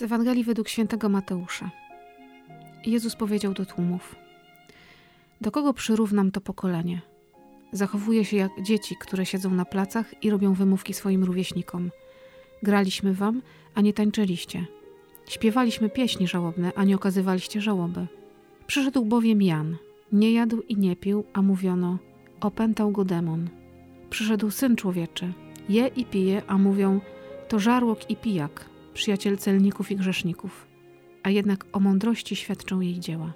Z Ewangelii według świętego Mateusza. Jezus powiedział do tłumów: Do kogo przyrównam to pokolenie? Zachowuje się jak dzieci, które siedzą na placach i robią wymówki swoim rówieśnikom. Graliśmy wam, a nie tańczyliście. Śpiewaliśmy pieśni żałobne, a nie okazywaliście żałoby. Przyszedł bowiem Jan. Nie jadł i nie pił, a mówiono: Opętał go demon. Przyszedł syn człowieczy. Je i pije, a mówią: To żarłok i pijak, przyjaciel celników i grzeszników. A jednak o mądrości świadczą jej dzieła.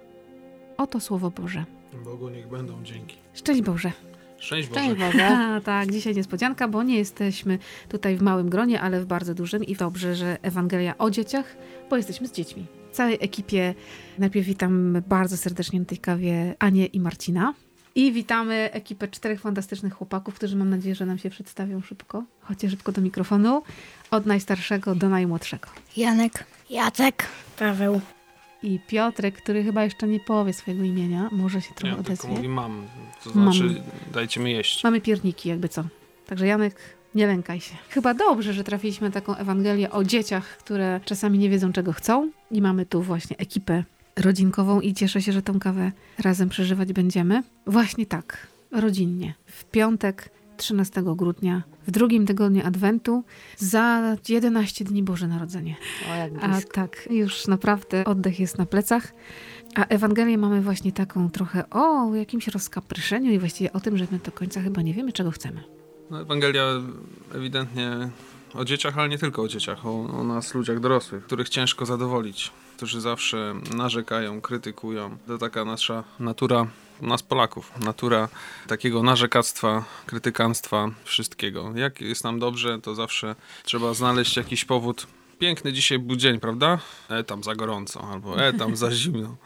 Oto słowo Boże. Bogu niech będą dzięki. Szczęść Boże. Szczęść Boże. Cześć Boże. A, tak, dzisiaj niespodzianka, bo nie jesteśmy tutaj w małym gronie, ale w bardzo dużym i dobrze, że Ewangelia o dzieciach, bo jesteśmy z dziećmi. W całej ekipie najpierw witam bardzo serdecznie na tej kawie Anię i Marcina. I witamy ekipę czterech fantastycznych chłopaków, którzy mam nadzieję, że nam się przedstawią szybko. Chodźcie szybko do mikrofonu. Od najstarszego do najmłodszego. Janek. Jacek. Paweł. I Piotrek, który chyba jeszcze nie powie swojego imienia, może się trochę Ja tylko odezwie. mówi mam, to znaczy Mam. dajcie mi jeść. Mamy pierniki, jakby co. Także Janek, nie lękaj się. Chyba dobrze, że trafiliśmy na taką Ewangelię o dzieciach, które czasami nie wiedzą, czego chcą. I mamy tu właśnie ekipę rodzinkową i cieszę się, że tą kawę razem przeżywać będziemy. Właśnie tak, rodzinnie. W piątek 13 grudnia, w drugim tygodniu Adwentu, za 11 dni Boże Narodzenie. O, jak A blisko. tak, już naprawdę oddech jest na plecach. A Ewangelię mamy właśnie taką trochę o jakimś rozkapryszeniu i właściwie o tym, że my do końca chyba nie wiemy, czego chcemy. No, Ewangelia ewidentnie o dzieciach, ale nie tylko o dzieciach, o, o nas, ludziach dorosłych, których ciężko zadowolić, którzy zawsze narzekają, krytykują. To taka nasza natura nas Polaków, natura takiego narzekactwa, krytykanstwa, wszystkiego. Jak jest nam dobrze, to zawsze trzeba znaleźć jakiś powód. Piękny dzisiaj był dzień, prawda? E, tam za gorąco, albo e, tam za zimno.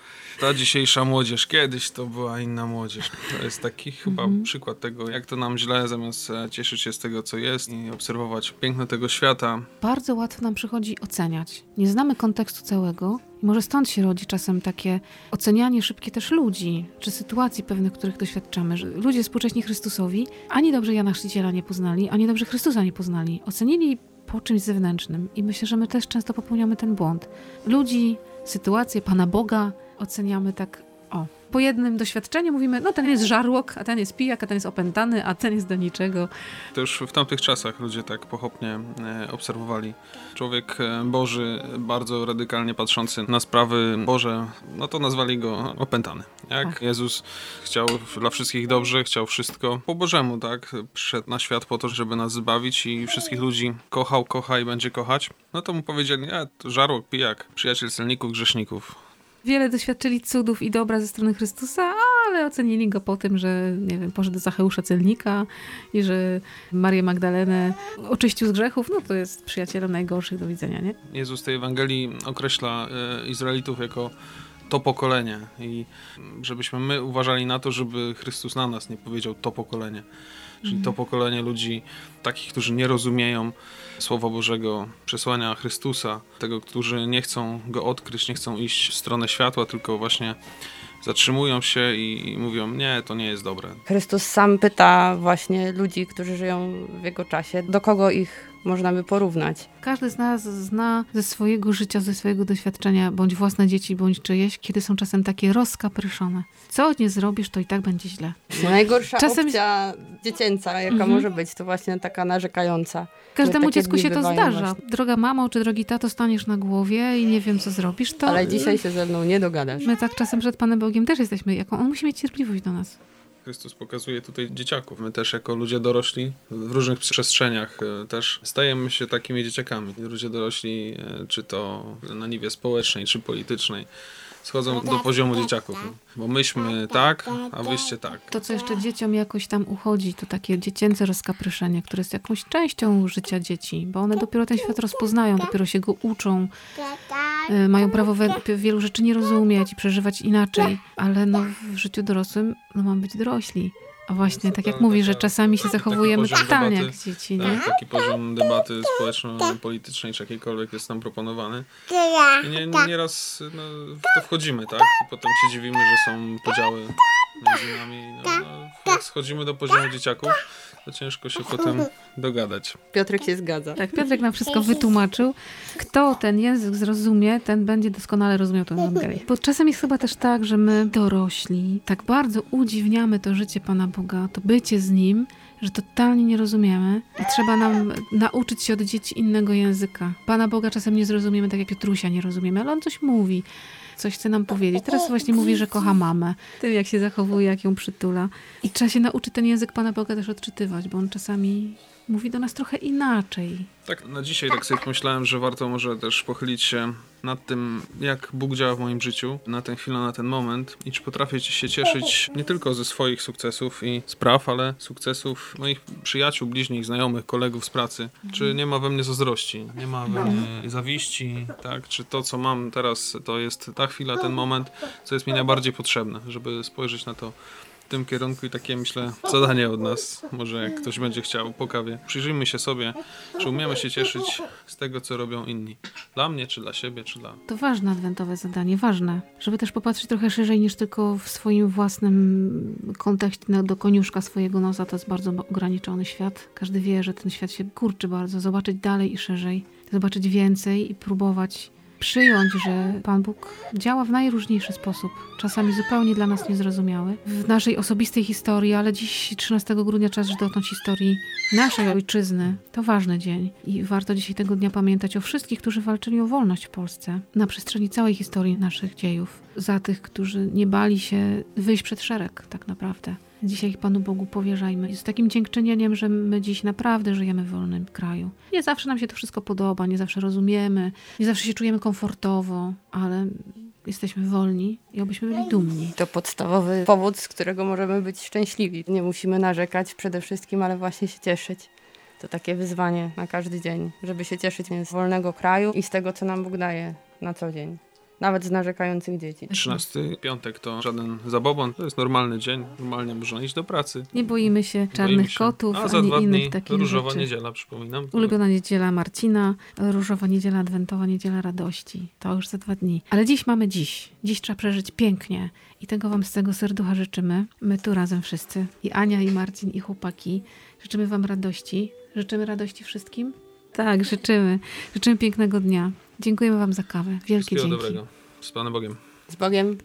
Ta dzisiejsza młodzież, kiedyś to była inna młodzież. To jest taki chyba przykład tego, jak to nam źle, zamiast e, cieszyć się z tego, co jest i obserwować piękno tego świata. Bardzo łatwo nam przychodzi oceniać. Nie znamy kontekstu całego i może stąd się rodzi czasem takie ocenianie szybkie też ludzi, czy sytuacji pewnych, których doświadczamy. Że ludzie współcześni Chrystusowi ani dobrze Jana Chrzciciela nie poznali, ani dobrze Chrystusa nie poznali. Ocenili po czymś zewnętrznym i myślę, że my też często popełniamy ten błąd. Ludzi, sytuację, Pana Boga oceniamy tak, o, po jednym doświadczeniu mówimy, no ten jest żarłok, a ten jest pijak, a ten jest opętany, a ten jest do niczego. To już w tamtych czasach ludzie tak pochopnie e, obserwowali. Człowiek e, Boży, bardzo radykalnie patrzący na sprawy Boże, no to nazwali go opętany. Jak Tak. Jezus chciał dla wszystkich dobrze, chciał wszystko po Bożemu, tak? Przyszedł na świat po to, żeby nas zbawić i wszystkich ludzi kochał, kocha i będzie kochać. No to mu powiedzieli, nie, to żarłok, pijak, przyjaciel celników, grzeszników. Wiele doświadczyli cudów i dobra ze strony Chrystusa, ale ocenili go po tym, że nie wiem, poszedł do Zacheusza Celnika i że Marię Magdalenę oczyścił z grzechów, no to jest przyjacielem najgorszych do widzenia, nie? Jezus tej Ewangelii określa e, Izraelitów jako to pokolenie i żebyśmy my uważali na to, żeby Chrystus na nas nie powiedział to pokolenie. Czyli to pokolenie ludzi takich, którzy nie rozumieją Słowa Bożego, przesłania Chrystusa, tego, którzy nie chcą Go odkryć, nie chcą iść w stronę światła, tylko właśnie zatrzymują się i, i mówią, nie, to nie jest dobre. Chrystus sam pyta właśnie ludzi, którzy żyją w jego czasie, do kogo ich można by porównać. Każdy z nas zna ze swojego życia, ze swojego doświadczenia, bądź własne dzieci, bądź czyjeś, kiedy są czasem takie rozkapryszone. Co nie zrobisz, to i tak będzie źle. Najgorsza Czasem- opcja dziecięca, jaka Mhm. może być, to właśnie taka narzekająca. Każdemu dziecku się to zdarza. właśnie. Droga mamo czy drogi tato, staniesz na głowie i nie wiem, co zrobisz, to... Ale dzisiaj się ze mną nie dogadasz. My tak czasem przed Panem Bogiem też jesteśmy, jaką on musi mieć cierpliwość do nas. Chrystus pokazuje tutaj dzieciaków. My też jako ludzie dorośli w różnych przestrzeniach e, też stajemy się takimi dzieciakami. Ludzie dorośli, e, czy to na niwie społecznej, czy politycznej, schodzą do poziomu dzieciaków. Bo myśmy tak, a wyście tak. To, co jeszcze dzieciom jakoś tam uchodzi, to takie dziecięce rozkapryszenie, które jest jakąś częścią życia dzieci, bo one dopiero ten świat rozpoznają, dopiero się go uczą, mają prawo wielu rzeczy nie rozumieć i przeżywać inaczej, ale no, w życiu dorosłym no, mam być dorośli. A właśnie, tak jak Taka- mówi, że czasami się zachowujemy totalnie jak dzieci, nie? Tak, taki poziom debaty społeczno-politycznej, czy jakiejkolwiek jest nam proponowany. I nie, nieraz no, w to wchodzimy, tak? I potem się dziwimy, że są podziały między nami. No, no, jak schodzimy do poziomu dzieciaków, to ciężko się potem dogadać. Piotrek się zgadza. Tak, Piotrek nam wszystko wytłumaczył. Kto ten język zrozumie, ten będzie doskonale rozumiał tę Ewangelię. Bo czasem jest chyba też tak, że my dorośli tak bardzo udziwniamy to życie Pana Boga, to bycie z Nim, że totalnie nie rozumiemy i trzeba nam nauczyć się od dzieci innego języka. Pana Boga czasem nie zrozumiemy, tak jak Piotrusia nie rozumiemy, ale on coś mówi, coś chce nam powiedzieć. Teraz właśnie mówi, że kocha mamę, tym jak się zachowuje, jak ją przytula. I trzeba się nauczyć ten język Pana Boga też odczytywać, bo on czasami mówi do nas trochę inaczej. Tak, na dzisiaj tak sobie pomyślałem, że warto może też pochylić się nad tym, jak Bóg działa w moim życiu, na tę chwilę, na ten moment i czy potrafię się cieszyć nie tylko ze swoich sukcesów i spraw, ale sukcesów moich przyjaciół, bliźnich, znajomych, kolegów z pracy. Czy nie ma we mnie zazdrości, nie ma we mnie zawiści, tak? Czy to, co mam teraz, to jest ta chwila, ten moment, co jest mi najbardziej potrzebne, żeby spojrzeć na to w tym kierunku i takie myślę zadanie od nas, może jak ktoś będzie chciał po kawie. Przyjrzyjmy się sobie, czy umiemy się cieszyć z tego, co robią inni. Dla mnie, czy dla siebie, czy dla... To ważne adwentowe zadanie, ważne, żeby też popatrzeć trochę szerzej niż tylko w swoim własnym kontekście no, do koniuszka swojego nosa. To jest bardzo ograniczony świat. Każdy wie, że ten świat się kurczy bardzo. Zobaczyć dalej i szerzej, zobaczyć więcej i próbować przyjąć, że Pan Bóg działa w najróżniejszy sposób, czasami zupełnie dla nas niezrozumiały, w naszej osobistej historii, ale dziś 13 grudnia czas dotknąć historii naszej ojczyzny. To ważny dzień i warto dzisiaj tego dnia pamiętać o wszystkich, którzy walczyli o wolność w Polsce na przestrzeni całej historii naszych dziejów. Za tych, którzy nie bali się wyjść przed szereg tak naprawdę. Dzisiaj Panu Bogu powierzajmy. Z takim dziękczynieniem, że my dziś naprawdę żyjemy w wolnym kraju. Nie zawsze nam się to wszystko podoba, nie zawsze rozumiemy, nie zawsze się czujemy komfortowo, ale jesteśmy wolni i obyśmy byli dumni. To podstawowy powód, z którego możemy być szczęśliwi. Nie musimy narzekać przede wszystkim, ale właśnie się cieszyć. To takie wyzwanie na każdy dzień, żeby się cieszyć z wolnego kraju i z tego, co nam Bóg daje na co dzień. Nawet z narzekających dzieci. 13 piątek to żaden zabobon, to jest normalny dzień, normalnie można iść do pracy. Nie boimy się czarnych boimy się. kotów, A za ani dwa innych dni takich różowa rzeczy. niedziela, przypominam. Ulubiona niedziela Marcina, różowa niedziela adwentowa, niedziela radości. To już za dwa dni. Ale dziś mamy dziś. Dziś trzeba przeżyć pięknie. I tego wam z tego serducha życzymy. My tu razem wszyscy. I Ania, i Marcin, i chłopaki. Życzymy wam radości. Życzymy radości wszystkim? Tak, życzymy. Życzymy pięknego dnia. Dziękujemy wam za kawę. Wielkie Wszystkiego dzięki. dobrego. Z Panem Bogiem. Z Bogiem.